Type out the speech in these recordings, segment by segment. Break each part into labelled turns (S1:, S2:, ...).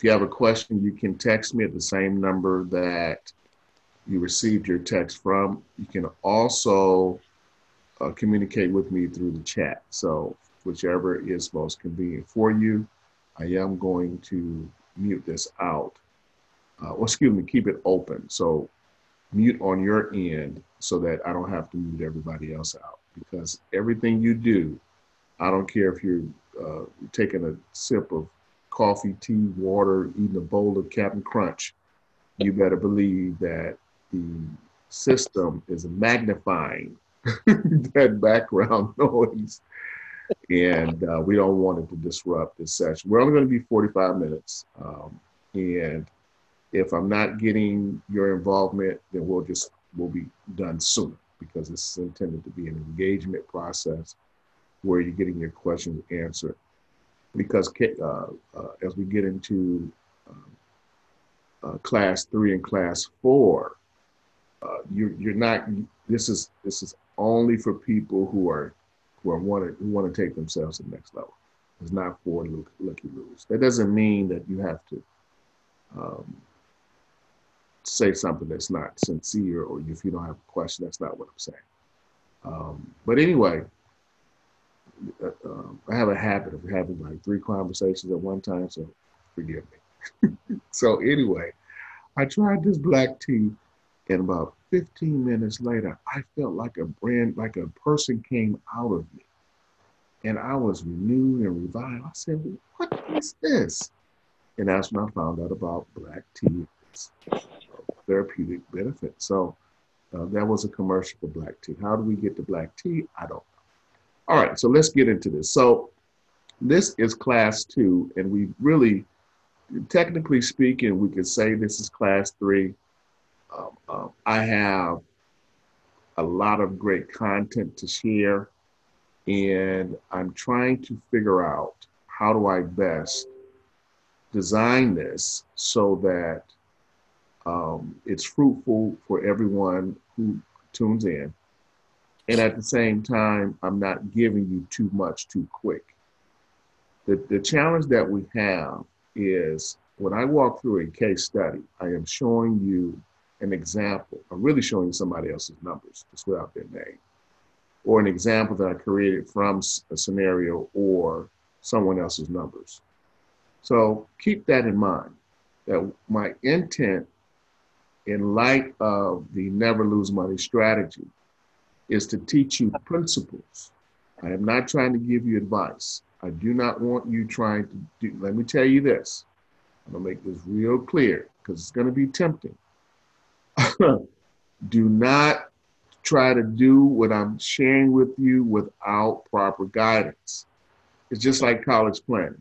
S1: if you have a question, you can text me at the same number that you received your text from. You can also uh, communicate with me through the chat. So whichever is most convenient for you, I am going to mute this out. Uh, well, excuse me, keep it open. So mute on your end so that I don't have to mute everybody else out because everything you do, I don't care if you're uh, taking a sip of coffee, tea, water, eating a bowl of Captain Crunch, you better believe that the system is magnifying that background noise. And uh, we don't want it to disrupt this session. We're only going to be 45 minutes. Um, and if I'm not getting your involvement, then we'll just, we'll be done sooner because this is intended to be an engagement process where you're getting your questions answered. Because uh, uh, as we get into um, uh, class three and class four, uh, you're, you're not, this is, this is only for people who are, who are want to, who want to take themselves to the next level. It's not for looky loos. That doesn't mean that you have to um, say something that's not sincere or if you don't have a question, that's not what I'm saying. Um, but anyway, uh, I have a habit of having like three conversations at one time, so forgive me. so anyway, I tried this black tea and about 15 minutes later, I felt like a brand, like a person came out of me. And I was renewed and revived. I said, what is this? And that's when I found out about black tea therapeutic benefit. So uh, that was a commercial for black tea. How do we get to black tea? I don't. All right, so let's get into this. So this is class two, and we really, technically speaking, we could say this is class three. Um, um, I have a lot of great content to share, and I'm trying to figure out how do I best design this so that um, it's fruitful for everyone who tunes in. And at the same time, I'm not giving you too much too quick. The, the challenge that we have is when I walk through a case study, I am showing you an example. I'm really showing you somebody else's numbers just without their name, or an example that I created from a scenario or someone else's numbers. So keep that in mind that my intent in light of the never lose money strategy is to teach you principles. I am not trying to give you advice. I do not want you trying to do, let me tell you this. I'm gonna make this real clear because it's gonna be tempting. do not try to do what I'm sharing with you without proper guidance. It's just like college planning.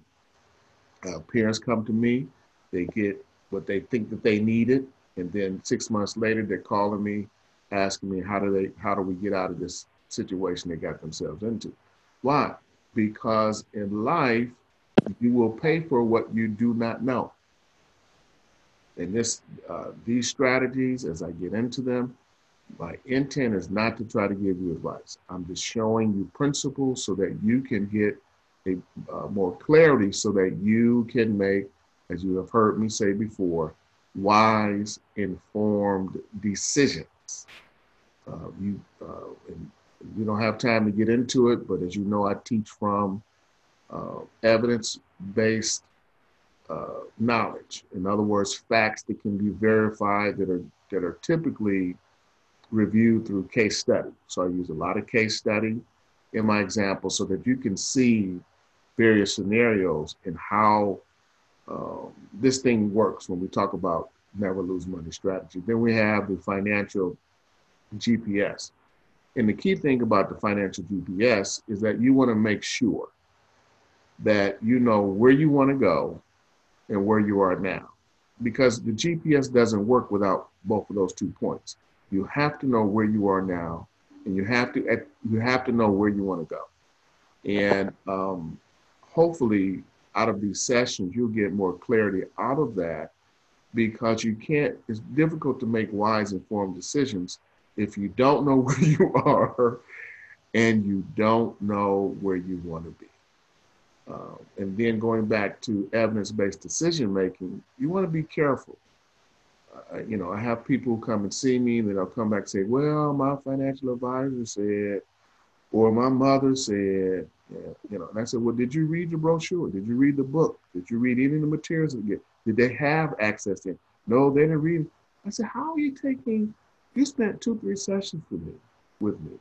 S1: Uh, parents come to me, they get what they think that they needed, and then six months later, they're calling me, asking me how do they how do we get out of this situation they got themselves into? Why? Because in life, you will pay for what you do not know. And this uh, these strategies, as I get into them, my intent is not to try to give you advice. I'm just showing you principles so that you can get a uh, more clarity, so that you can make, as you have heard me say before, wise, informed decisions. Uh, you, uh, we don't have time to get into it, but as you know, I teach from uh, evidence-based uh, knowledge. In other words, facts that can be verified that are that are typically reviewed through case study. So I use a lot of case study in my example so that you can see various scenarios and how um, this thing works when we talk about never lose money strategy. Then we have the financial GPS. And the key thing about the financial GPS is that you want to make sure that you know where you want to go and where you are now. Because the GPS doesn't work without both of those two points. You have to know where you are now, and you have to you have to know where you want to go. And um, hopefully, out of these sessions, you'll get more clarity out of that because you can't, it's difficult to make wise, informed decisions if you don't know where you are and you don't know where you want to be. Uh, and then going back to evidence-based decision making, you want to be careful. Uh, you know, I have people come and see me, and then I'll come back and say, "Well, my financial advisor said," or "My mother said," you know. And I said, "Well, did you read the brochure? Did you read the book? Did you read any of the materials again? Did they have access to it? No, they didn't read. I said, "How are you taking? You spent two, three sessions with me, with me.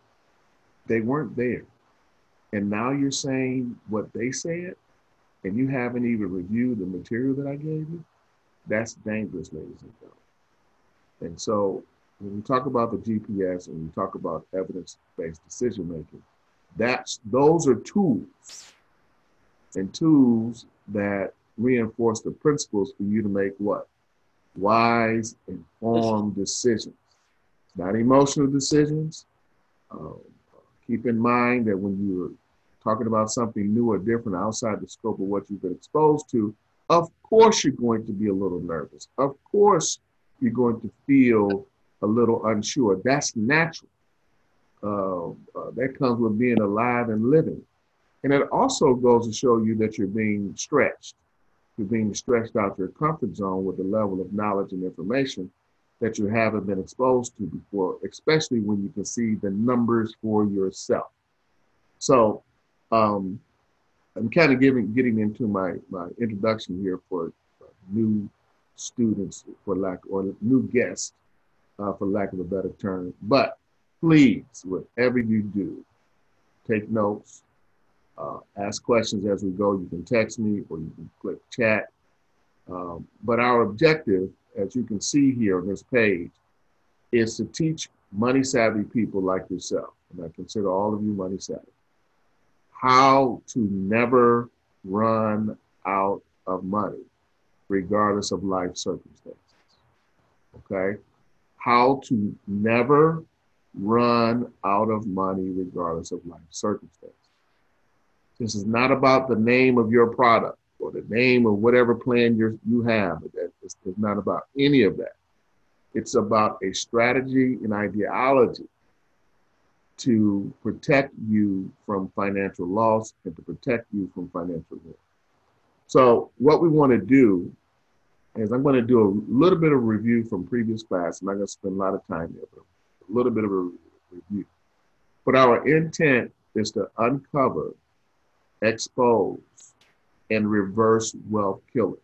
S1: They weren't there." And now you're saying what they said, and you haven't even reviewed the material that I gave you. That's dangerous, ladies and gentlemen. And so when we talk about the GPS and we talk about evidence-based decision making, that's those are tools and tools that reinforce the principles for you to make what? Wise, informed decisions. Not emotional decisions, um, keep in mind that when you're talking about something new or different outside the scope of what you've been exposed to, of course you're going to be a little nervous. Of course you're going to feel a little unsure. That's natural. Uh, uh, that comes with being alive and living. And it also goes to show you that you're being stretched. You're being stretched out your comfort zone with the level of knowledge and information that you haven't been exposed to before, especially when you can see the numbers for yourself. So um, I'm kind of giving getting into my, my introduction here for new students, for lack or new guests, uh, for lack of a better term. But please, whatever you do, take notes, uh, ask questions as we go. You can text me or you can click chat. Um, but our objective as you can see here on this page, is to teach money savvy people like yourself, and I consider all of you money savvy, how to never run out of money, regardless of life circumstances. Okay? How to never run out of money, regardless of life circumstances. This is not about the name of your product or the name of whatever plan you you have. It's, it's not about any of that. It's about a strategy and ideology to protect you from financial loss and to protect you from financial ruin. So what we want to do is I'm going to do a little bit of review from previous class. I'm not going to spend a lot of time there, but a little bit of a review. But our intent is to uncover, expose, and reverse wealth killers.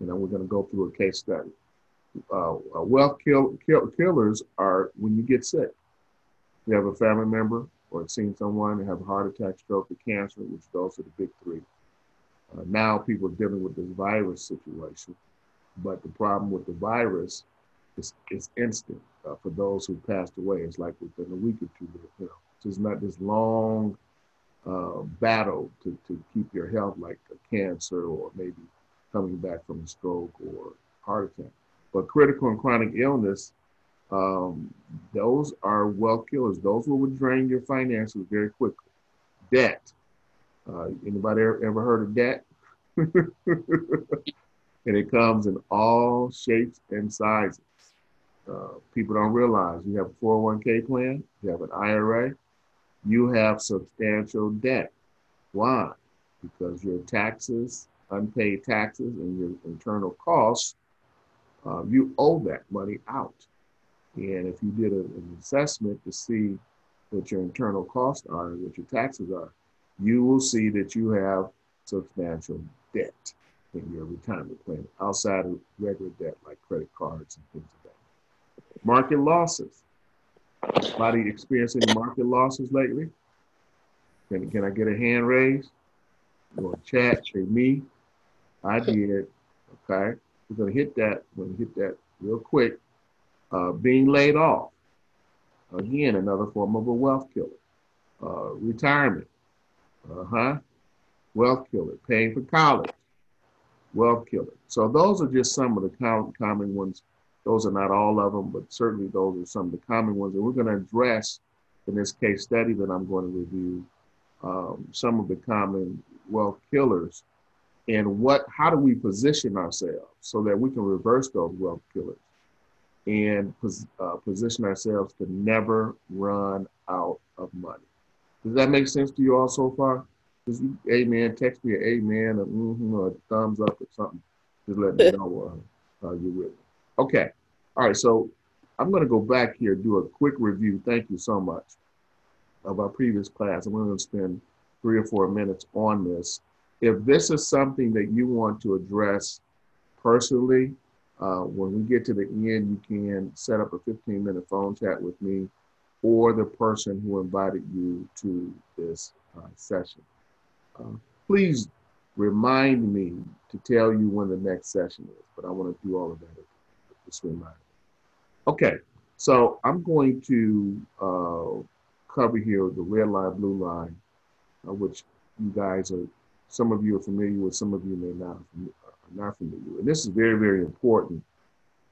S1: You know, we're going to go through a case study. Uh, uh, wealth kill, kill, killers are when you get sick. You have a family member or seen someone have a heart attack, stroke, or cancer, which those are the big three. Uh, now people are dealing with this virus situation, but the problem with the virus is it's instant uh, for those who passed away. It's like within a week or two. You know, so it's not this long uh, battle to, to keep your health, like a cancer or maybe coming back from a stroke or heart attack. But critical and chronic illness, um, those are wealth killers. Those will drain your finances very quickly. Debt. Uh, anybody ever, ever heard of debt? and it comes in all shapes and sizes. Uh, people don't realize you have a 401k plan, you have an IRA, you have substantial debt. Why? Because your taxes, unpaid taxes, and your internal costs, uh, you owe that money out. And if you did a, an assessment to see what your internal costs are and what your taxes are, you will see that you have substantial debt in your retirement plan outside of regular debt like credit cards and things like that. Market losses. Anybody experiencing market losses lately? Can, can I get a hand raised? Or chat, say me. I did. Okay. We're to hit that. We're to hit that real quick. Uh, being laid off. Again, another form of a wealth killer. Uh, retirement. Uh huh. Wealth killer. Paying for college. Wealth killer. So those are just some of the com- common ones those are not all of them, but certainly those are some of the common ones. And we're going to address in this case study that I'm going to review um, some of the common wealth killers and what how do we position ourselves so that we can reverse those wealth killers and pos, uh, position ourselves to never run out of money. Does that make sense to you all so far? just amen, text me an amen, or, mm-hmm, or a thumbs up or something. Just let me know uh, uh, you're with me. Okay. All right. So I'm going to go back here, do a quick review. Thank you so much of our previous class. I'm going to spend three or four minutes on this. If this is something that you want to address personally, uh, when we get to the end, you can set up a 15 minute phone chat with me or the person who invited you to this uh, session. Uh, please remind me to tell you when the next session is, but I want to do all of that just remind. Okay, so I'm going to uh, cover here the red line, blue line, uh, which you guys are, some of you are familiar with, some of you may not, are not familiar with. And this is very, very important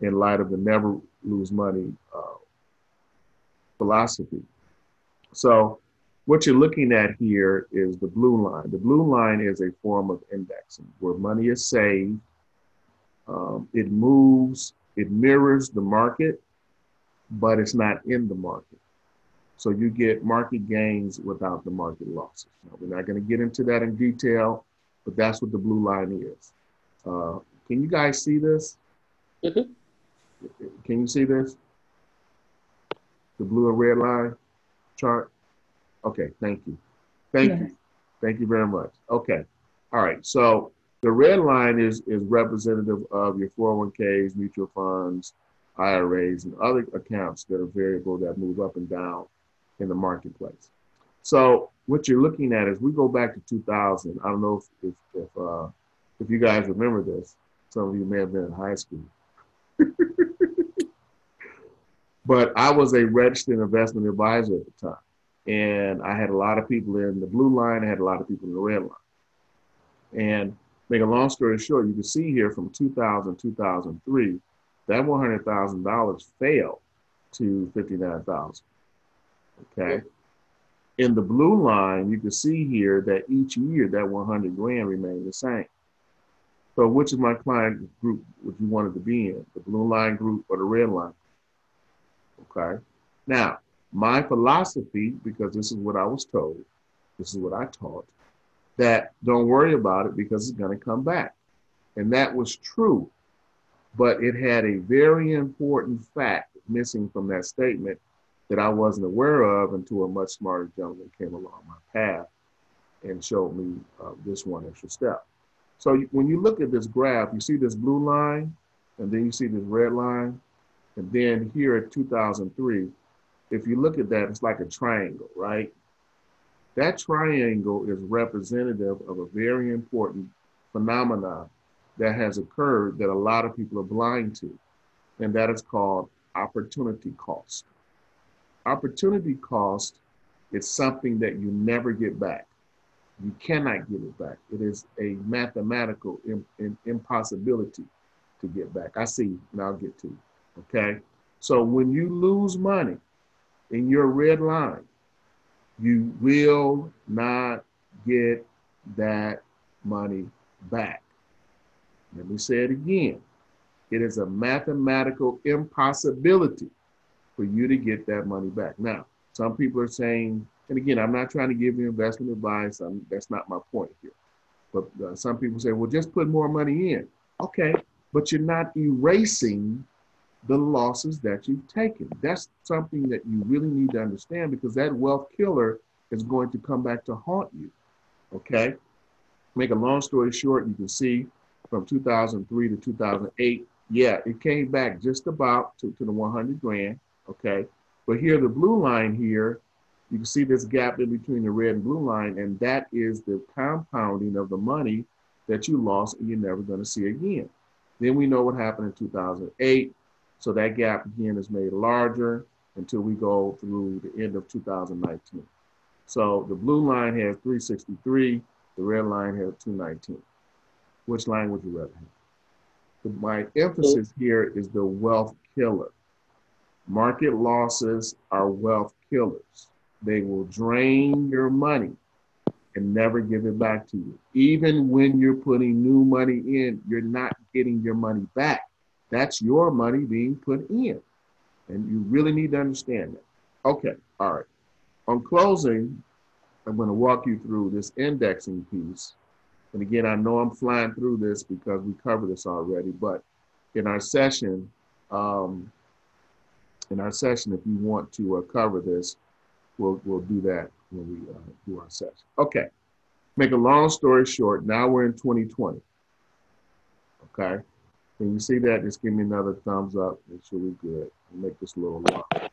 S1: in light of the never lose money uh, philosophy. So what you're looking at here is the blue line. The blue line is a form of indexing where money is saved. Um, it moves, it mirrors the market, but it's not in the market. So you get market gains without the market losses. Now, we're not going to get into that in detail, but that's what the blue line is. Uh, can you guys see this? Mm-hmm. Can you see this? The blue and red line chart? Okay, thank you. Thank yes. you. Thank you very much. Okay. All right. So the red line is, is representative of your 401ks, mutual funds, IRAs, and other accounts that are variable that move up and down in the marketplace. So what you're looking at is we go back to 2000. I don't know if if if, uh, if you guys remember this. Some of you may have been in high school. but I was a registered investment advisor at the time. And I had a lot of people in the blue line, I had a lot of people in the red line. And make a long story short, you can see here from 2000, 2003, that $100,000 fell to 59,000. Okay. In the blue line, you can see here that each year that 100 grand remained the same. So which of my client group would you want it to be in? The blue line group or the red line? Okay. Now, my philosophy, because this is what I was told, this is what I taught, that don't worry about it because it's going to come back. And that was true. But it had a very important fact missing from that statement that I wasn't aware of until a much smarter gentleman came along my path and showed me uh, this one extra step. So when you look at this graph, you see this blue line, and then you see this red line, and then here at 2003, if you look at that, it's like a triangle, right? That triangle is representative of a very important phenomenon that has occurred that a lot of people are blind to, and that is called opportunity cost. Opportunity cost is something that you never get back. You cannot get it back. It is a mathematical impossibility to get back. I see, and I'll get to Okay. So when you lose money in your red line, you will not get that money back. Let me say it again. It is a mathematical impossibility for you to get that money back. Now, some people are saying, and again, I'm not trying to give you investment advice. I'm, that's not my point here. But uh, some people say, well, just put more money in. Okay, but you're not erasing the losses that you've taken. That's something that you really need to understand because that wealth killer is going to come back to haunt you. Okay? Make a long story short, you can see from 2003 to 2008, yeah, it came back just about to, to the 100 grand. Okay? But here, the blue line here, you can see this gap in between the red and blue line, and that is the compounding of the money that you lost and you're never going to see again. Then we know what happened in 2008 so that gap again is made larger until we go through the end of 2019. So the blue line has 363, the red line has 219. Which line would you rather have? My emphasis here is the wealth killer. Market losses are wealth killers. They will drain your money and never give it back to you. Even when you're putting new money in, you're not getting your money back. That's your money being put in. And you really need to understand that. Okay, all right. On closing, I'm going to walk you through this indexing piece. And again, I know I'm flying through this because we covered this already, but in our session, um, in our session, if you want to uh, cover this, we'll, we'll do that when we uh, do our session. Okay, make a long story short, now we're in 2020. Okay, when you see that, just give me another thumbs up. Make sure we're good. I'll make this a little long.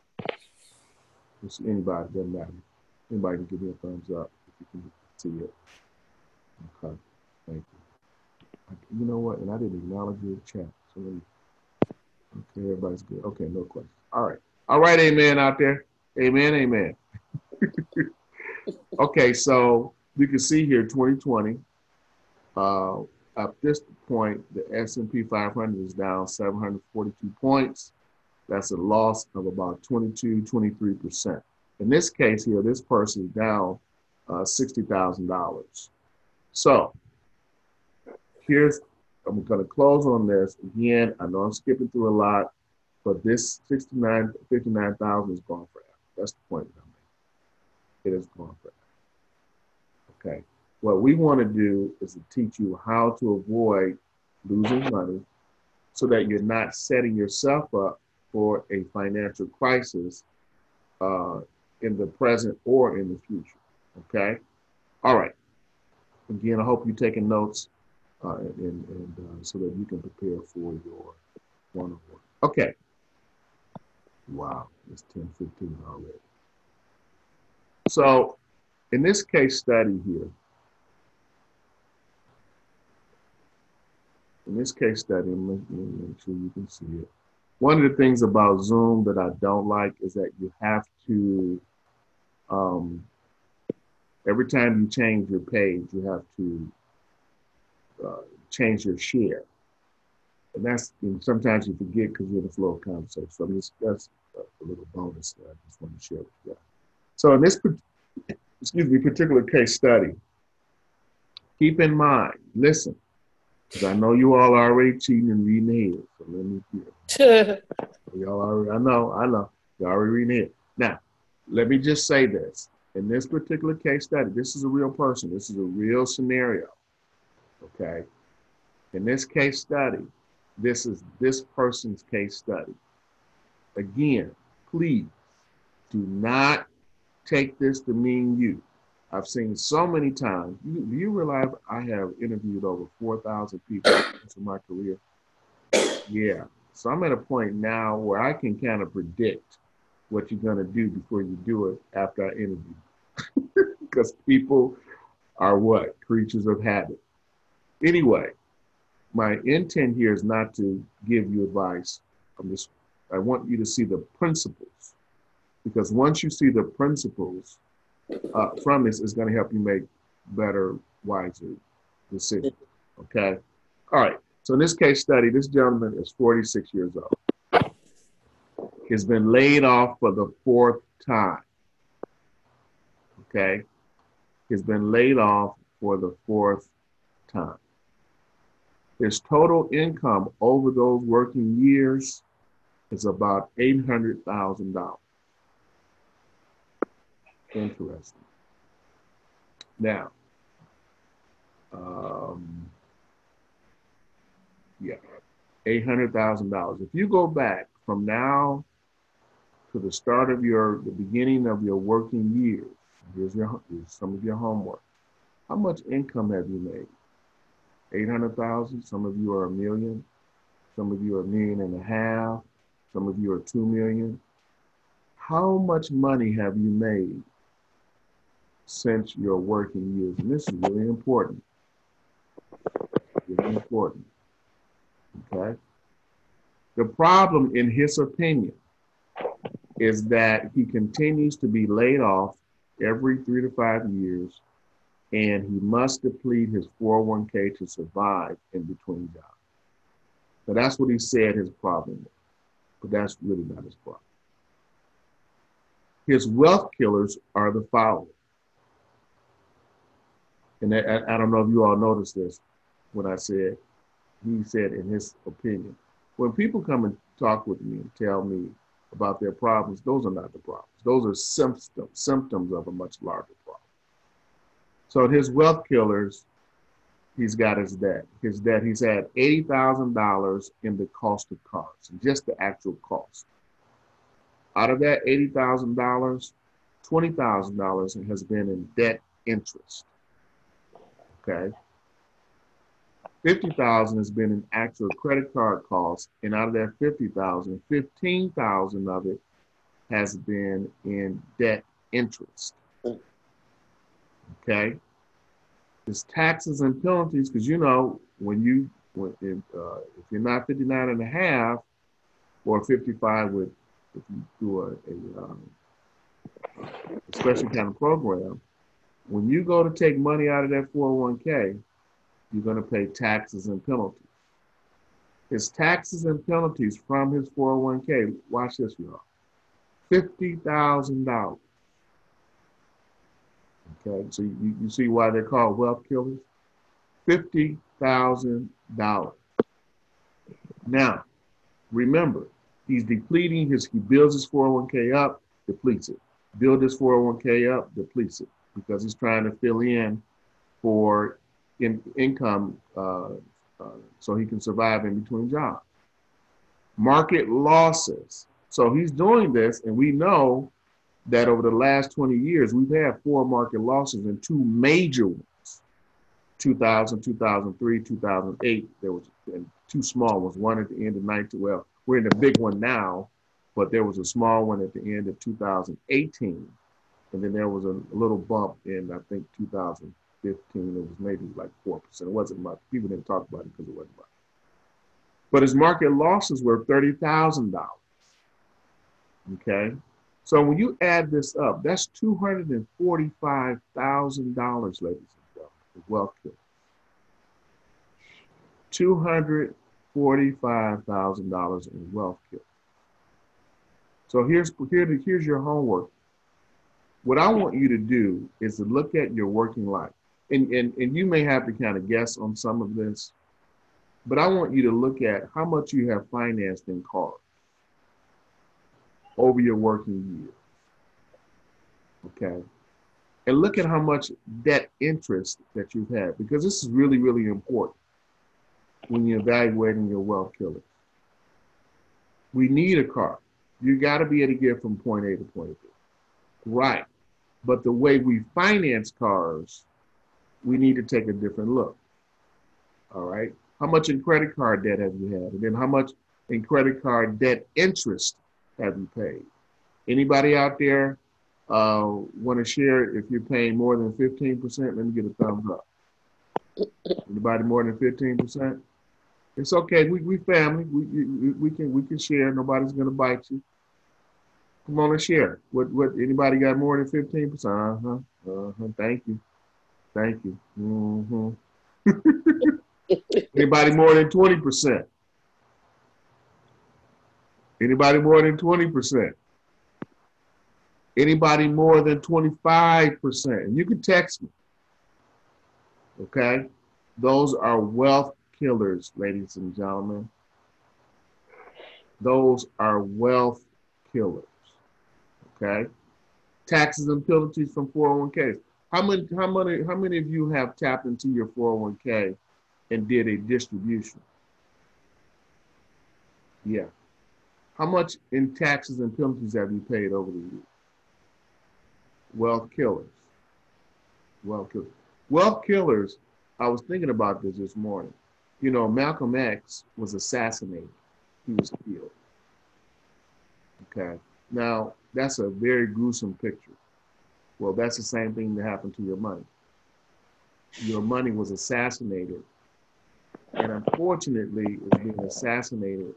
S1: Just anybody, doesn't matter. Anybody can give me a thumbs up if you can see it. Okay, thank you. You know what? And I didn't acknowledge your chat. So me, okay, everybody's good. Okay, no question. All right. All right, amen out there. Amen, amen. okay, so you can see here 2020. Uh, at this point, the S&P 500 is down 742 points. That's a loss of about 22, 23%. In this case here, this person is down uh, $60,000. So here's, I'm going to close on this. Again, I know I'm skipping through a lot, but this 69, 59,000 is gone forever. That's the point that I'm making. It is gone forever. Okay. What we want to do is to teach you how to avoid losing money so that you're not setting yourself up for a financial crisis uh, in the present or in the future. Okay? All right. Again, I hope you're taking notes uh, and, and uh, so that you can prepare for your one on one. Okay. Wow, it's 10:15 already. So, in this case study here, in this case study, make, make sure you can see it. One of the things about Zoom that I don't like is that you have to, um, every time you change your page, you have to uh, change your share. And that's, and sometimes you forget because you're in the flow of conversation. So I'm just, that's a little bonus that I just want to share with you. So in this, excuse me, particular case study, keep in mind, listen, because I know you all are already cheating and reading ahead. So let me hear. y'all already, I know, I know. you already reading ahead. Now, let me just say this. In this particular case study, this is a real person. This is a real scenario. Okay. In this case study, this is this person's case study. Again, please do not take this to mean you. I've seen so many times. You, do you realize I have interviewed over 4,000 people in my career? Yeah. So I'm at a point now where I can kind of predict what you're going to do before you do it after I interview. Because people are what? Creatures of habit. Anyway, my intent here is not to give you advice. I'm just, I want you to see the principles. Because once you see the principles, uh, from this it's going to help you make better, wiser decisions. Okay. All right. So in this case study, this gentleman is 46 years old. He's been laid off for the fourth time. Okay. He's been laid off for the fourth time. His total income over those working years is about $800,000. Interesting. Now, um, yeah, eight hundred thousand dollars. If you go back from now to the start of your the beginning of your working years, here's your here's some of your homework. How much income have you made? Eight hundred thousand. Some of you are a million. Some of you are a million and a half. Some of you are two million. How much money have you made since your working years. And this is really important. Really important. Okay. The problem, in his opinion, is that he continues to be laid off every three to five years, and he must deplete his 401k to survive in between jobs. So that's what he said his problem was, but that's really not his problem. His wealth killers are the following and I, I don't know if you all noticed this when I said, he said in his opinion, when people come and talk with me and tell me about their problems, those are not the problems. Those are symptoms, symptoms of a much larger problem. So his wealth killers, he's got his debt. His debt, he's had $80,000 in the cost of cars, just the actual cost. Out of that $80,000, $20,000 has been in debt interest. Okay. 50,000 has been in actual credit card costs, and out of that 50,000, 15,000 of it has been in debt interest. Okay. It's taxes and penalties because you know when you when uh, if you're not 59 and a half or 55 with if you do a, a, um, a special kind of program, when you go to take money out of that 401k, you're going to pay taxes and penalties. His taxes and penalties from his 401k, watch this, y'all, $50,000. Okay, so you, you see why they're called wealth killers? $50,000. Now, remember, he's depleting his, he builds his 401k up, depletes it. Build his 401k up, depletes it because he's trying to fill in for in, income uh, uh, so he can survive in between jobs. Market losses. So he's doing this, and we know that over the last 20 years, we've had four market losses and two major ones 2000, 2003, 2008. There was and two small ones, one at the end of 19. Well, we're in the big one now, but there was a small one at the end of 2018. And then there was a, little bump in, I think, 2015. It was maybe like 4%. It wasn't much. People didn't talk about it because it wasn't much. But his market losses were $30,000. Okay. So when you add this up, that's $245,000, ladies and gentlemen, wealth killer. $245,000 in wealth kill. So here's, here, here's your homework. What I want you to do is to look at your working life. And, and, and you may have to kind of guess on some of this, but I want you to look at how much you have financed in cars over your working year. Okay. And look at how much debt interest that you've had, because this is really, really important when you're evaluating your wealth killers. We need a car. You got to be able to get from point A to point B. Right. But the way we finance cars, we need to take a different look. All right. How much in credit card debt have you had? And then how much in credit card debt interest you paid? Anybody out there uh, want to share if you're paying more than 15%? Let me get a thumbs up. Anybody more than 15%? It's okay. We, we family. We, we, we can we can share. Nobody's gonna bite you. Come on and share. What what anybody got more than 15%? Uh-huh. Uh-huh. Thank you. Thank you. Mm-hmm. anybody more than 20%? Anybody more than 20%? Anybody more than 25%? And you can text me. Okay? Those are wealth killers, ladies and gentlemen. Those are wealth killers. Okay? Taxes and penalties from 401ks. How many, how many, how many of you have tapped into your 401k and did a distribution? Yeah. How much in taxes and penalties have you paid over the years? Wealth killers. Wealth killers. Wealth killers, I was thinking about this this morning. You know, Malcolm X was assassinated. He was killed. Okay. Now, that's a very gruesome picture. Well, that's the same thing that happened to your money. Your money was assassinated. And unfortunately, it's being assassinated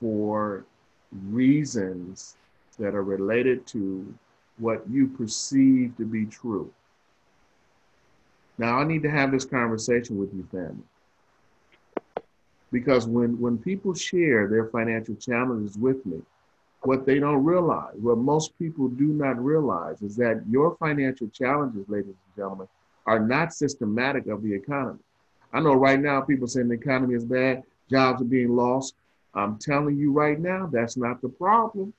S1: for reasons that are related to what you perceive to be true. Now, I need to have this conversation with you, family. Because when, when people share their financial challenges with me, what they don't realize, what most people do not realize, is that your financial challenges, ladies and gentlemen, are not systematic of the economy. I know right now people saying the economy is bad, jobs are being lost. I'm telling you right now, that's not the problem.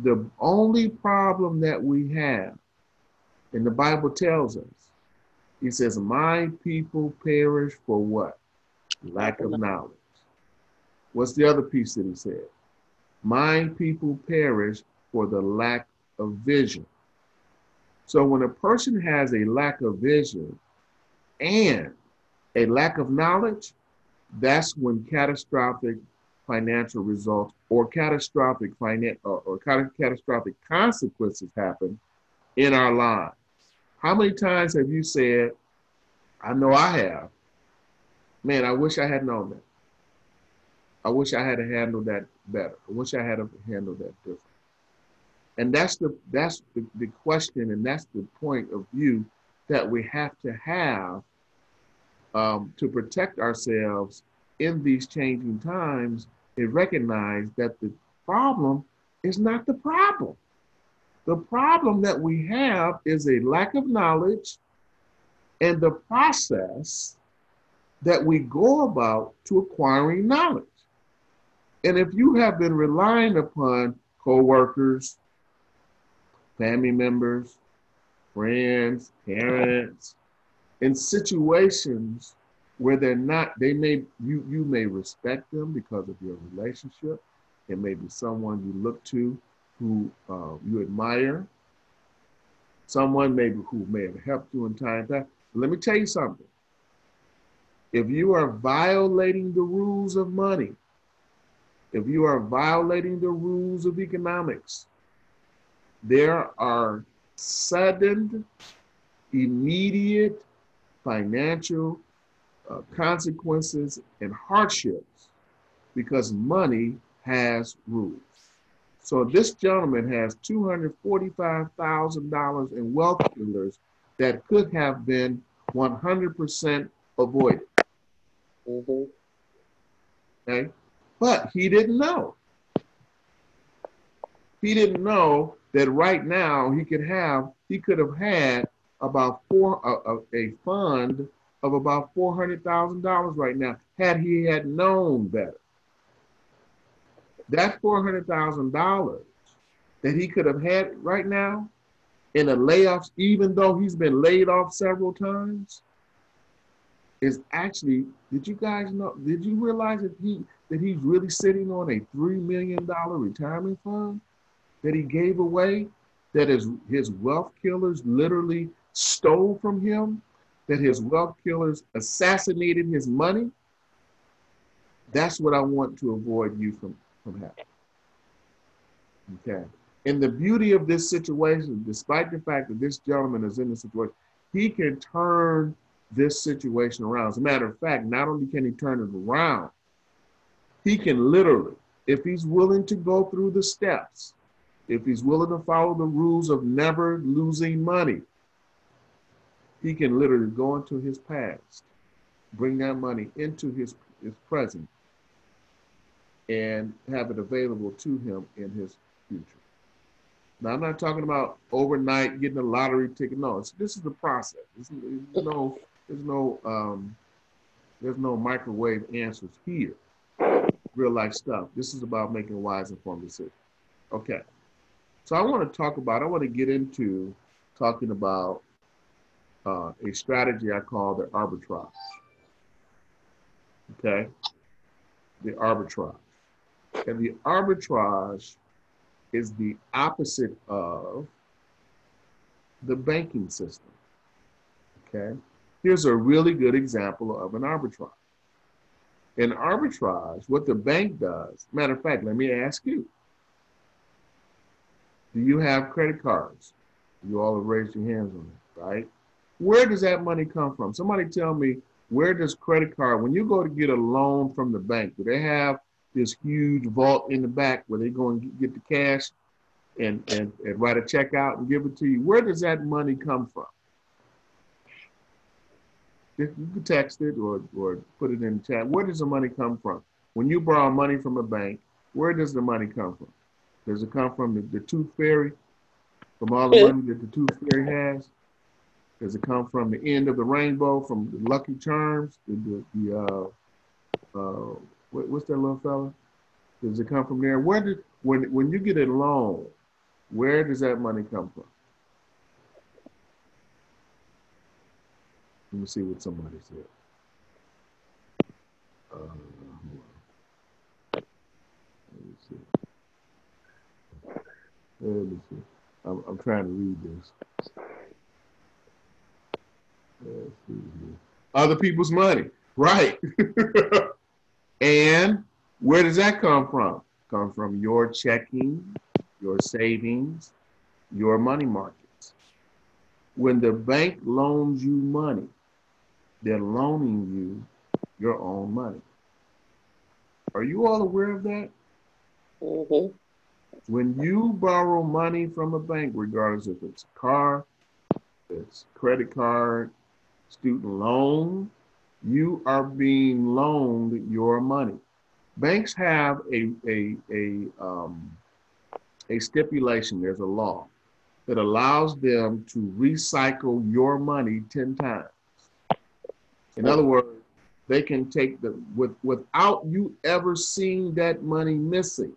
S1: The only problem that we have And the Bible tells us, he says, My people perish for what? Lack of knowledge. What's the other piece that he said? My people perish for the lack of vision. So when a person has a lack of vision and a lack of knowledge, that's when catastrophic financial results or catastrophic finan- or, or catastrophic consequences happen in our lives. How many times have you said, I know I have, man, I wish I had known that. I wish I had handled that better. I wish I had handled that different. And that's the that's the, the question and that's the point of view that we have to have um, to protect ourselves in these changing times and recognize that the problem is not the problem. The problem that we have is a lack of knowledge and the process that we go about to acquiring knowledge. And if you have been relying upon co-workers, family members, friends, parents, in situations where they're not, they may you you may respect them because of your relationship. It may be someone you look to who uh, you admire, someone maybe who may have helped you in time past. Let me tell you something. If you are violating the rules of money, if you are violating the rules of economics, there are sudden, immediate financial uh, consequences and hardships because money has rules. So this gentleman has $245,000 in wealth killers that could have been 100% avoided. Mm-hmm. Okay, but he didn't know. He didn't know that right now he could have, he could have had about four a, a fund of about four hundred thousand dollars right now had he had known better. That four hundred thousand dollars that he could have had right now in the layoffs, even though he's been laid off several times, is actually. Did you guys know? Did you realize that he that he's really sitting on a three million dollar retirement fund that he gave away? That his his wealth killers literally stole from him, that his wealth killers assassinated his money, that's what I want to avoid you from, from having. Okay. And the beauty of this situation, despite the fact that this gentleman is in this situation, he can turn this situation around. As a matter of fact, not only can he turn it around, he can literally, if he's willing to go through the steps, if he's willing to follow the rules of never losing money, he can literally go into his past, bring that money into his, his present, and have it available to him in his future. Now, I'm not talking about overnight getting a lottery ticket. No, this is the process. There's, no, there's no, um, there's no microwave answers here. Real life stuff. This is about making wise, informed decisions. Okay. So I want to talk about. I want to get into talking about uh, a strategy I call the arbitrage. Okay? The arbitrage. And the arbitrage is the opposite of the banking system. Okay? Here's a really good example of an arbitrage. In arbitrage, what the bank does, matter of fact, let me ask you do you have credit cards? You all have raised your hands on it, right? Where does that money come from? Somebody tell me where does credit card, when you go to get a loan from the bank, do they have this huge vault in the back where they go and get the cash and, and, and write a check out and give it to you? Where does that money come from? You can text it or, or put it in the chat. Where does the money come from? When you borrow money from a bank, where does the money come from? Does it come from the, the tooth fairy? From all the money that the tooth fairy has? Does it come from the end of the rainbow, from the Lucky Charms, the, the, uh, uh, what, what's that little fella? Does it come from there? Where did when when you get a loan, where does that money come from? Let me see what somebody said. Uh, let me see. Let me see. I'm, I'm trying to read this. Let's see here. Other people's money, right? and where does that come from? Come from your checking, your savings, your money markets. When the bank loans you money, they're loaning you your own money. Are you all aware of that?
S2: Mm-hmm.
S1: When you borrow money from a bank, regardless if it's a car, it's credit card, student loan, you are being loaned your money. Banks have a a a um, a stipulation. There's a law that allows them to recycle your money ten times. In other words, they can take the with without you ever seeing that money missing.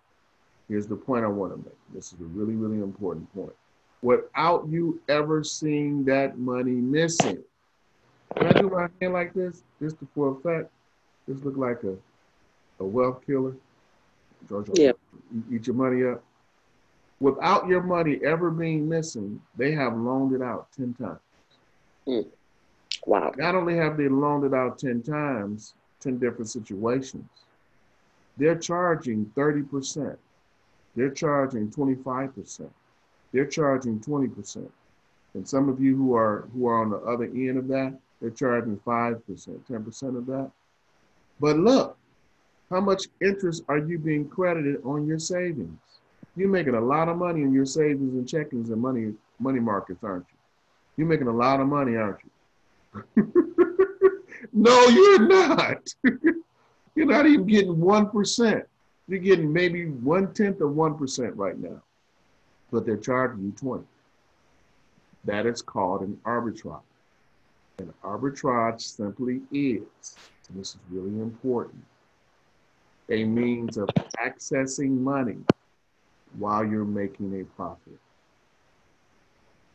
S1: Here's the point I want to make. This is a really really important point. Without you ever seeing that money missing. Can I do my hand like this, just for effect? This look like a a wealth killer. George,
S2: Yeah.
S1: eat your money up. Without your money ever being missing, they have loaned it out 10 times. Hmm.
S2: Wow.
S1: Not only have they loaned it out 10 times, 10 different situations, they're charging 30%. They're charging 25%. They're charging 20%. And some of you who are who are on the other end of that, they're charging 5%, 10% of that. But look, how much interest are you being credited on your savings? You're making a lot of money in your savings and checkings and money money markets, aren't you? You're making a lot of money, aren't you? no, you're not. you're not even getting one percent. You're getting maybe one tenth of one percent right now, but they're charging you twenty. That is called an arbitrage. An arbitrage simply is, and this is really important, a means of accessing money while you're making a profit.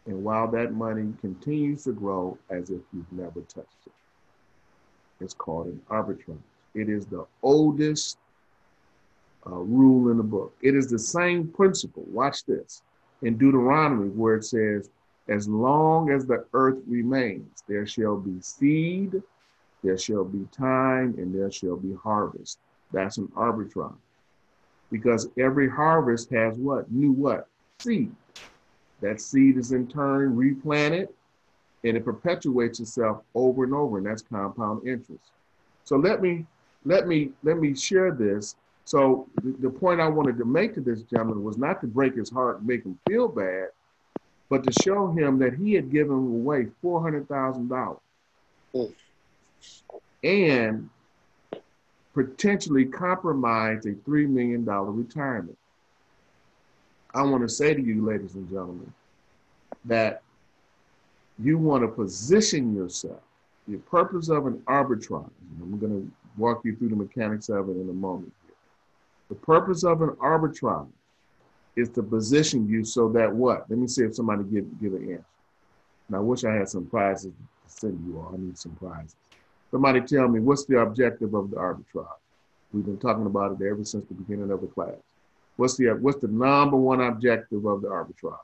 S1: And while that money continues to grow as if you've never touched it. It's called an arbitrage. It is the oldest uh, rule in the book. It is the same principle. Watch this in Deuteronomy, where it says, As long as the earth remains, there shall be seed, there shall be time, and there shall be harvest. That's an arbitrage. Because every harvest has what? New what? Seed. That seed is in turn replanted and it perpetuates itself over and over, and that's compound interest. So let me let me let me share this. So the, the point I wanted to make to this gentleman was not to break his heart and make him feel bad, but to show him that he had given away four hundred thousand dollars and potentially compromised a three million dollar retirement. I want to say to you, ladies and gentlemen, that you want to position yourself. The purpose of an arbitrage, I'm going to walk you through the mechanics of it in a moment. The purpose of an arbitrage is to position you so that what? Let me see if somebody give give an answer. And I wish I had some prizes to send you all. I need some prizes. Somebody tell me what's the objective of the arbitrage? We've been talking about it ever since the beginning of the class. What's the what's the number one objective of the arbitrage?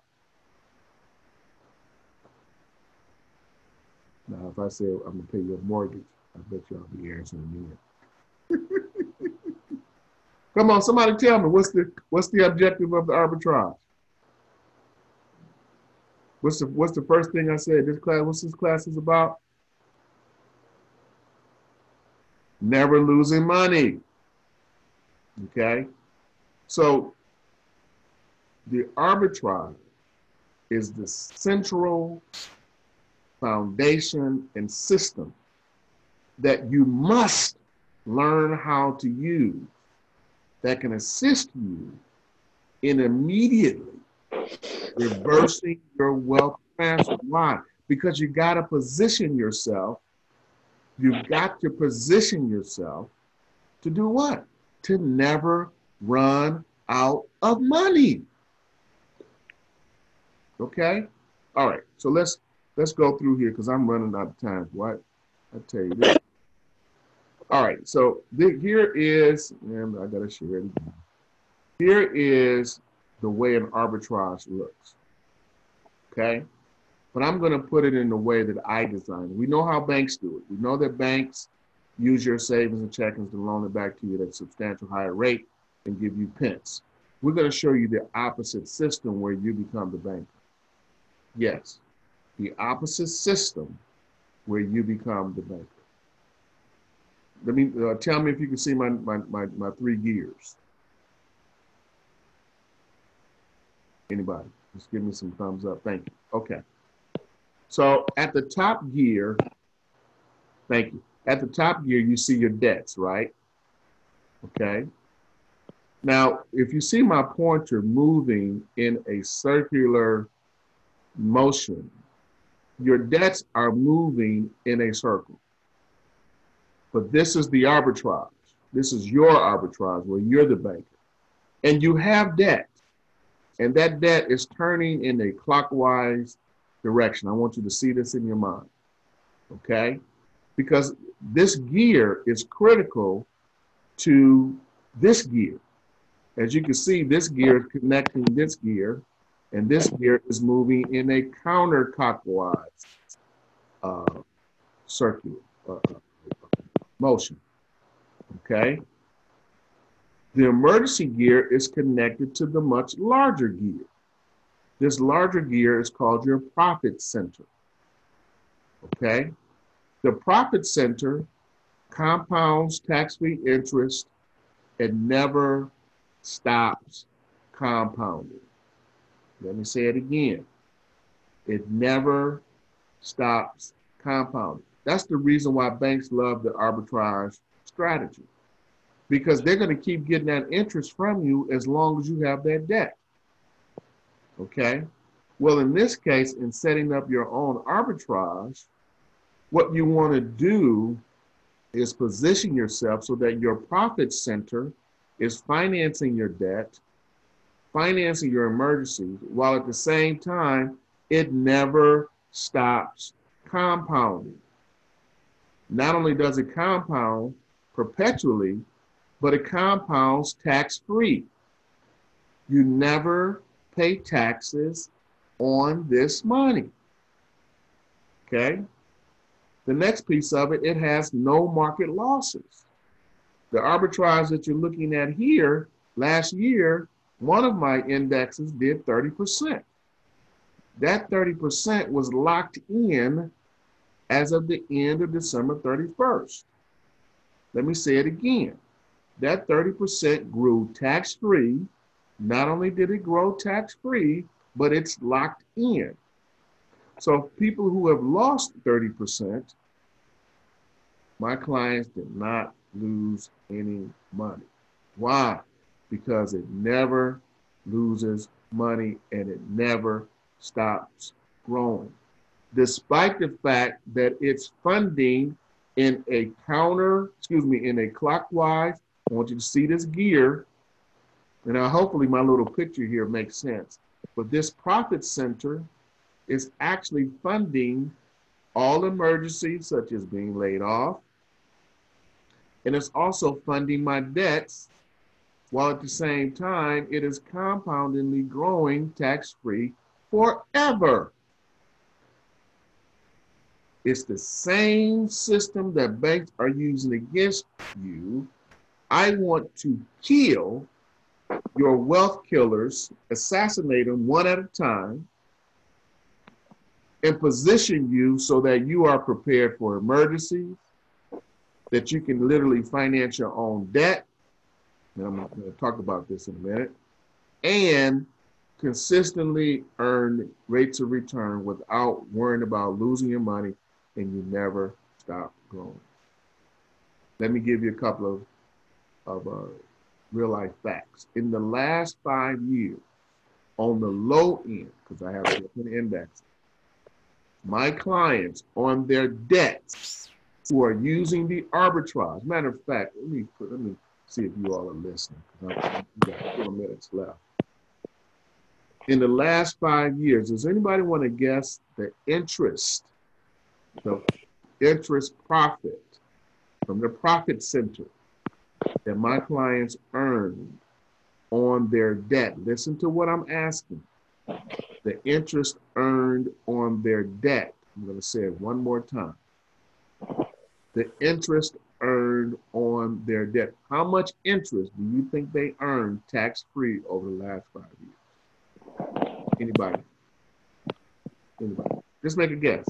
S1: Now, if I say I'm gonna pay you a mortgage, I bet y'all be answering me. Come on, somebody tell me what's the what's the objective of the arbitrage? What's the what's the first thing I said? This class, what's this class is about? Never losing money. Okay? So the arbitrage is the central foundation and system that you must learn how to use that can assist you in immediately reversing your wealth transfer. line Because you got to position yourself. You've got to position yourself to do what? To never run out of money. Okay? All right. So let's let's go through here because I'm running out of time. What? I tell you this. All right, so the, here is, and I gotta share it again. Here is the way an arbitrage looks. Okay, but I'm gonna put it in the way that I designed. We know how banks do it. We know that banks use your savings and checkings to loan it back to you at a substantial higher rate and give you pence. We're gonna show you the opposite system where you become the banker. Yes, the opposite system where you become the banker. Let me uh, tell me if you can see my, my, my, my three gears. Anybody? Just give me some thumbs up. Thank you. Okay. So at the top gear, thank you. At the top gear, you see your debts, right? Okay. Now, if you see my pointer moving in a circular motion, your debts are moving in a circle. But this is the arbitrage. This is your arbitrage where you're the banker. And you have debt. And that debt is turning in a clockwise direction. I want you to see this in your mind. Okay? Because this gear is critical to this gear. As you can see, this gear is connecting this gear, and this gear is moving in a counterclockwise uh, circuit uh, motion. Okay? The emergency gear is connected to the much larger gear. This larger gear is called your profit center. Okay? The profit center compounds tax free interest and never stops compounding. Let me say it again. It never stops compounding. That's the reason why banks love the arbitrage strategy because they're going to keep getting that interest from you as long as you have that debt. Okay? Well, in this case, in setting up your own arbitrage, what you want to do is position yourself so that your profit center is financing your debt, financing your emergencies, while at the same time, it never stops compounding. Not only does it compound perpetually, but it compounds tax free. You never pay taxes on this money. Okay? The next piece of it, it has no market losses. The arbitrage that you're looking at here, last year, one of my indexes did 30%. That 30% was locked in as of the end of December 31st. Let me say it again. That 30% grew tax free. Not only did it grow tax free, but it's locked in. So people who have lost 30%, my clients did not lose any money. Why? Because it never loses money and it never stops growing despite the fact that it's funding in a counter, excuse me, in a clockwise. I want you to see this gear. And now hopefully my little picture here makes sense. But this profit center is actually funding all emergencies such as being laid off. And it's also funding my debts while at the same time it is compoundingly growing tax-free forever. It's the same system that banks are using against you. I want to kill your wealth killers, assassinate them one at a time, and position you so that you are prepared for emergencies, that you can literally finance your own debt. And I'm going to talk about this in a minute. And consistently earn rates of return without worrying about losing your money and you never stop growing. Let me give you a couple of, of uh, real life facts. In the last five years, on the low end, because I have different index, my clients on their debts who are using the arbitrage. Matter of fact, let me put, let me see if you all are listening. We got four minutes left. in the last five years, does anybody want to guess the interest, the interest profit from the profit center that my clients earned on their debt? Listen to what I'm asking. The interest earned on their debt. I'm going to say it one more time. The interest earned on their debt. How much interest do you think they earned tax free over the last five years? Anybody? Anybody? Just make a guess.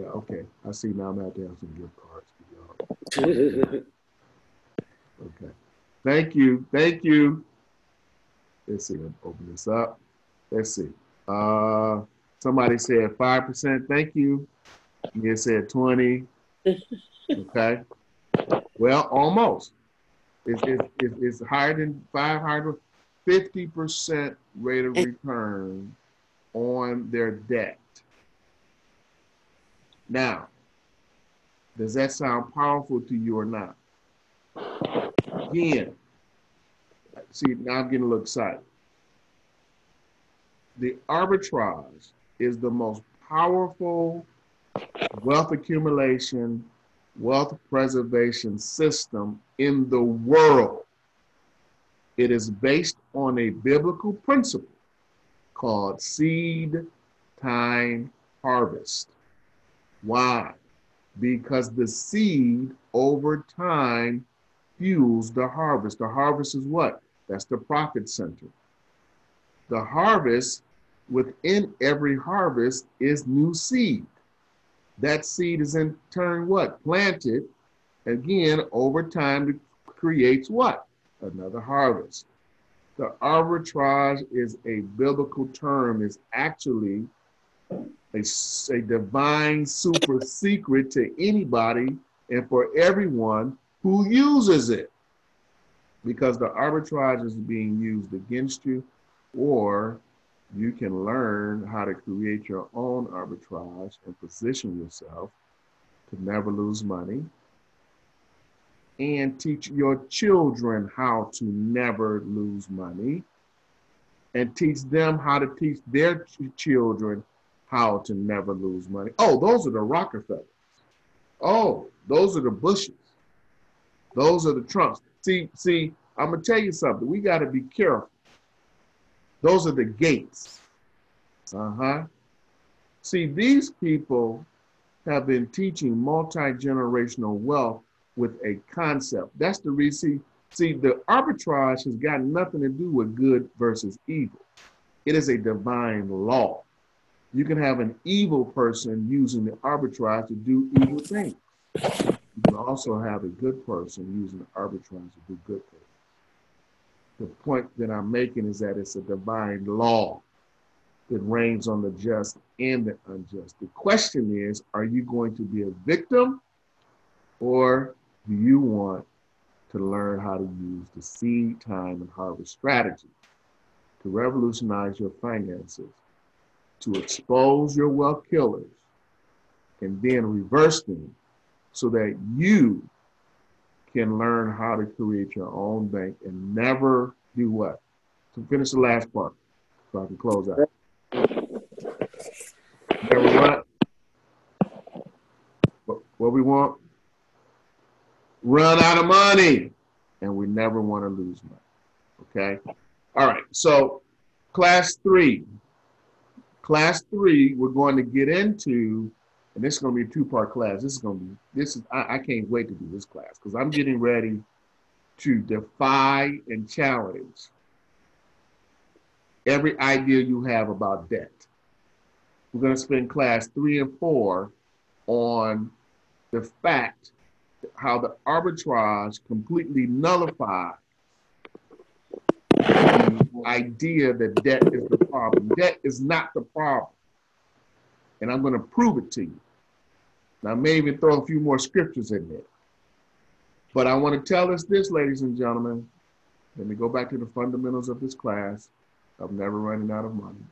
S1: Yeah, okay. I see now I'm going to have some gift cards for y'all. Okay. Thank you. Thank you. Let's see. Let's open this up. Let's see. Uh, somebody said 5%. Thank you. You said 20. Okay. Well, almost. It's, it's, it's, higher than 500, 50% rate of return on their debt. Now, does that sound powerful to you or not? Again, see, now I'm getting a little excited. The arbitrage is the most powerful wealth accumulation, wealth preservation system in the world. It is based on a biblical principle called seed time harvest. Why? Because the seed over time fuels the harvest. The harvest is what? That's the profit center. The harvest, within every harvest, is new seed. That seed is in turn what? Planted again over time creates what? Another harvest. The arbitrage is a biblical term, is actually a, a divine super secret to anybody and for everyone who uses it. Because the arbitrage is being used against you, or you can learn how to create your own arbitrage and position yourself to never lose money and teach your children how to never lose money and teach them how to teach their ch- children how to never lose money. Oh, those are the Rockefellers. Oh, those are the Bushes. Those are the Trumps. See, see, I'm gonna tell you something. We got to be careful. Those are the gates. Uh huh. See, these people have been teaching multi generational wealth with a concept. That's the reason. See, the arbitrage has got nothing to do with good versus evil. It is a divine law. You can have an evil person using the arbitrage to do evil things. You can also have a good person using the arbitrage to do good things. The point that I'm making is that it's a divine law that reigns on the just and the unjust. The question is, are you going to be a victim or do you want to learn how to use the seed time and harvest strategy to revolutionize your finances to expose your wealth killers and then reverse them so that you can learn how to create your own bank and never do what? To finish the last part so I can close out. Never what? What we want? Run out of money. And we never want to lose money. Okay? All right. So, class three, class three, we're going to get into, and this is going to be a two-part class. This is going to be, this is, I, I can't wait to do this class because I'm getting ready to defy and challenge every idea you have about debt. We're going to spend class three and four on the fact how the arbitrage completely nullifies the idea that debt is the problem. Debt is not the problem. And I'm going to prove it to you. Now, I may even throw a few more scriptures in there. But I want to tell us this, ladies and gentlemen. Let me go back to the fundamentals of this class of never running out of money.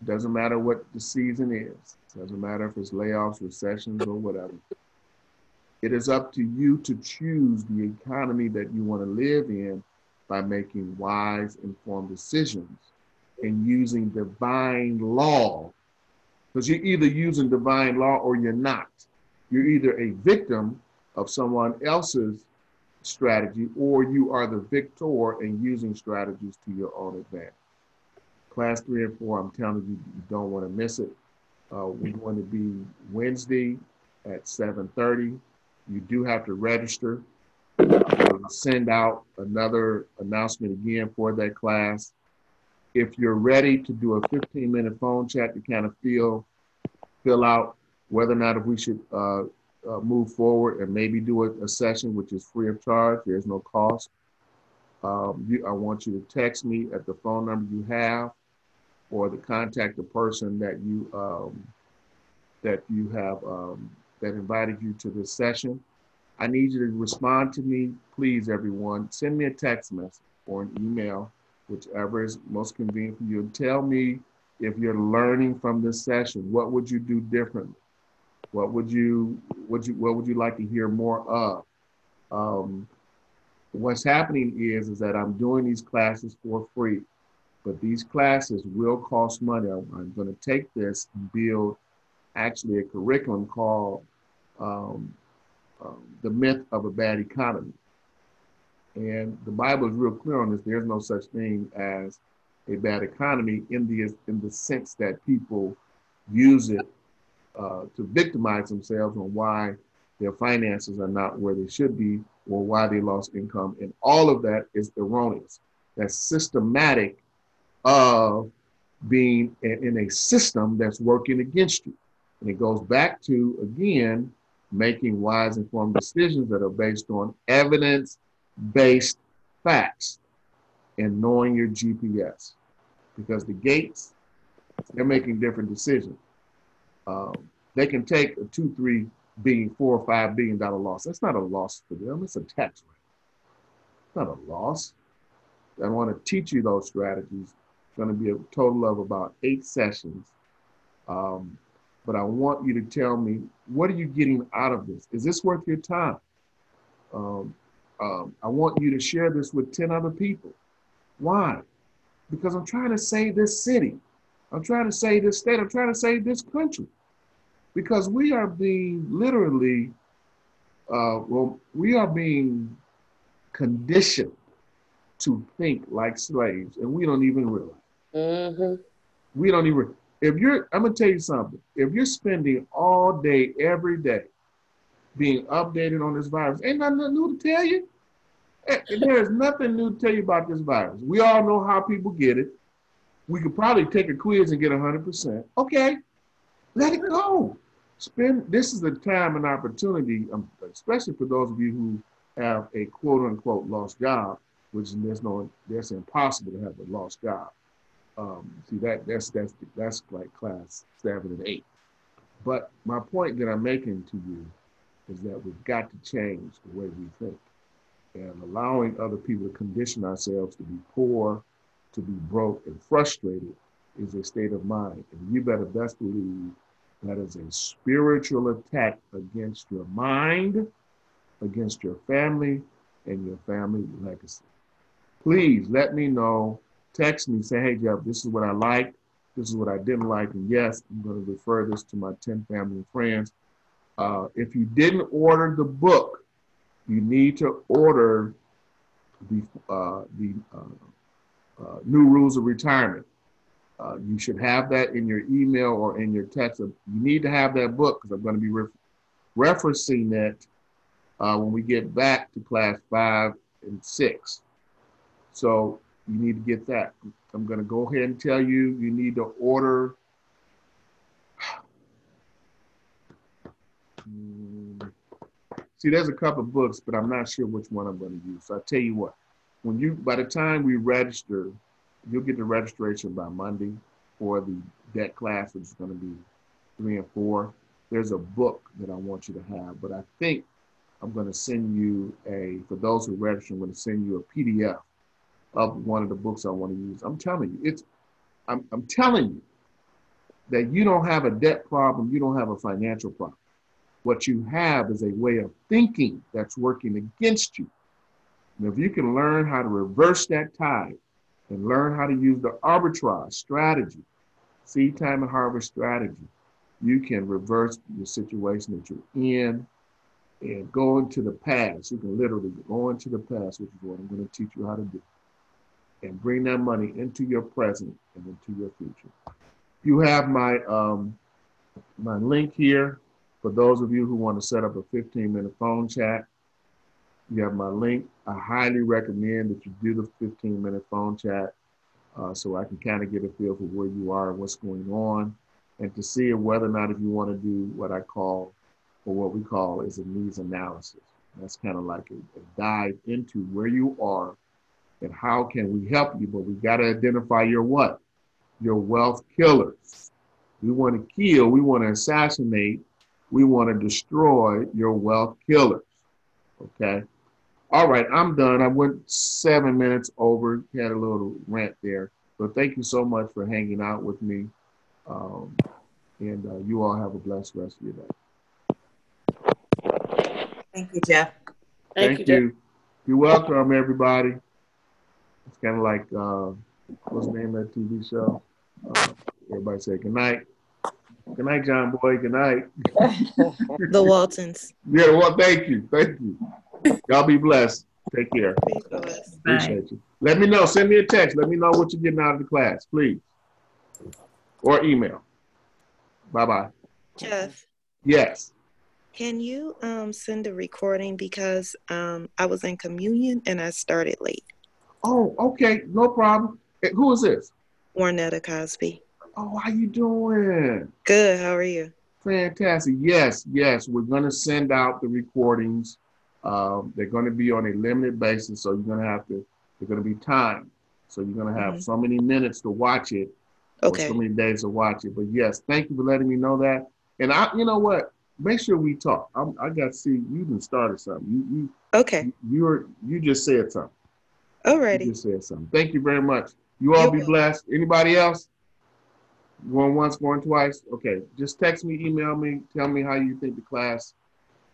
S1: It doesn't matter what the season is. It doesn't matter if it's layoffs, recessions, or whatever. It is up to you to choose the economy that you want to live in by making wise, informed decisions and using divine law. Because you're either using divine law or you're not. You're either a victim of someone else's strategy or you are the victor and using strategies to your own advantage. Class three and four, I'm telling you, you don't want to miss it. Uh, we're going to be Wednesday at 7.30. You do have to register. Send out another announcement again for that class. If you're ready to do a 15 minute phone chat to kind of feel, fill out whether or not if we should uh, uh, move forward and maybe do a, a, session which is free of charge. There's no cost. Um, you, I want you to text me at the phone number you have or the contact the person that you um, that you have um, that invited you to this session. I need you to respond to me, please, everyone. Send me a text message or an email, whichever is most convenient for you, and tell me if you're learning from this session. What would you do differently? What would you what you what would you like to hear more of? Um, what's happening is is that I'm doing these classes for free, but these classes will cost money. I'm, I'm going to take this and build actually a curriculum called um, um, the myth of a bad economy. And the Bible is real clear on this. There's no such thing as a bad economy in the in the sense that people use it uh, to victimize themselves on why their finances are not where they should be or why they lost income. And all of that is erroneous. That's systematic of being in a system that's working against you. And it goes back to, again, making wise, informed decisions that are based on evidence based facts and knowing your GPS. Because the gates, they're making different decisions um, they can take a two, three billion, four or five billion dollar loss. That's not a loss for them. It's a tax rate. It's not a loss. I want to teach you those strategies. It's going to be a total of about eight sessions. Um, but I want you to tell me what are you getting out of this? Is this worth your time? Um, um, I want you to share this with 10 other people. Why? Because I'm trying to save this city. I'm trying to save this state. I'm trying to save this country because we are being literally, uh, well, we are being conditioned to think like slaves, and we don't even realize. Mm-hmm. We don't even. If you're, I'm gonna tell you something. If you're spending all day, every day, being updated on this virus, ain't nothing new to tell you. There is nothing new to tell you about this virus. We all know how people get it we could probably take a quiz and get 100%. Okay, let it go. Spend this is the time and opportunity, um, especially for those of you who have a quote unquote lost job, which there's no, that's impossible to have a lost job. Um, see that that's that's that's like class seven and eight. But my point that I'm making to you is that we've got to change the way we think, and allowing other people to condition ourselves to be poor to be broke and frustrated is a state of mind. And you better best believe that is a spiritual attack against your mind, against your family, and your family legacy. Please let me know. Text me, say, hey, Jeff, this is what I liked. This is what I didn't like. And yes, I'm going to refer this to my 10 family and friends. Uh, if you didn't order the book, you need to order the, uh, the uh, uh, new rules of retirement. Uh, you should have that in your email or in your text. You need to have that book because I'm going to be re- referencing that uh, when we get back to class five and six. So you need to get that. I'm going to go ahead and tell you you need to order. See, there's a couple books, but I'm not sure which one I'm going to use. So I'll tell you what when you by the time we register, you'll get the registration by Monday for the debt class, which is going to be three and four. There's a book that I want you to have, but I think I'm going to send you a for those who register. I'm going to send you a PDF of one of the books I want to use. I'm telling you, it's I'm, I'm telling you that you don't have a debt problem, you don't have a financial problem. What you have is a way of thinking that's working against you And if you can learn how to reverse that tide and learn how to use the arbitrage strategy, seed time and harvest strategy, you can reverse the situation that you're in and go into the past. You can literally go into the past, which is what I'm going to teach you how to do, and bring that money into your present and into your future. You have my um, my link here for those of you who want to set up a 15 minute phone chat. You have my link. I highly recommend that you do the 15 minute phone chat uh, so I can kind of get a feel for where you are and what's going on and to see whether or not if you want to do what I call or what we call is a needs analysis. That's kind of like a, a dive into where you are and how can we help you, but we got to identify your what? Your wealth killers. We want to kill, we want to assassinate, we want to destroy your wealth killers. Okay. All right, I'm done. I went seven minutes over, had a little rant there. But thank you so much for hanging out with me. Um, and uh, you all have a blessed rest of your day.
S3: Thank you, Jeff.
S2: Thank, you. Jeff.
S1: You're welcome, everybody. It's kind of like, uh, what's the name of that TV show? Uh, everybody say good night. Good night, John Boy. Good night.
S4: The Waltons.
S1: yeah, well, thank you. Thank you. Y'all be blessed. Take care. Appreciate you. Let me know. Send me a text. Let me know what you're getting out of the class, please. Or email. Bye bye.
S4: Jeff,
S1: Yes.
S4: can you um send a recording because um I was in communion and I started late.
S1: Oh, okay. No problem. Eh, Who is this?
S4: Warnetta Cosby.
S1: Oh, how you doing?
S4: Good. How are you?
S1: Fantastic. Yes, yes. We're going to send out the recordings. Um, they're going to be on a limited basis, so you're going to have to. They're going to be timed, so you're going to have
S4: Mhm.
S1: so many minutes to watch it, or
S4: Okay.
S1: so many days to watch it. But yes, thank you for letting me know that. And I, you know what? Make sure we talk. I'm, I got to see you done started something. You,
S4: Okay.
S1: you, you're, you just said something. You
S4: Alrighty.
S1: just said something. Thank you very much. You all
S4: You're
S1: be
S4: welcome.
S1: blessed. Anybody else? Going once, going twice? Okay. Just text me, email me, tell me how you think the class,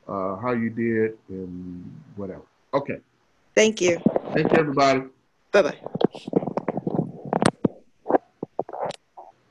S1: uh, how you did, and whatever. Okay.
S4: Thank you.
S1: Thank you, everybody.
S4: Bye bye.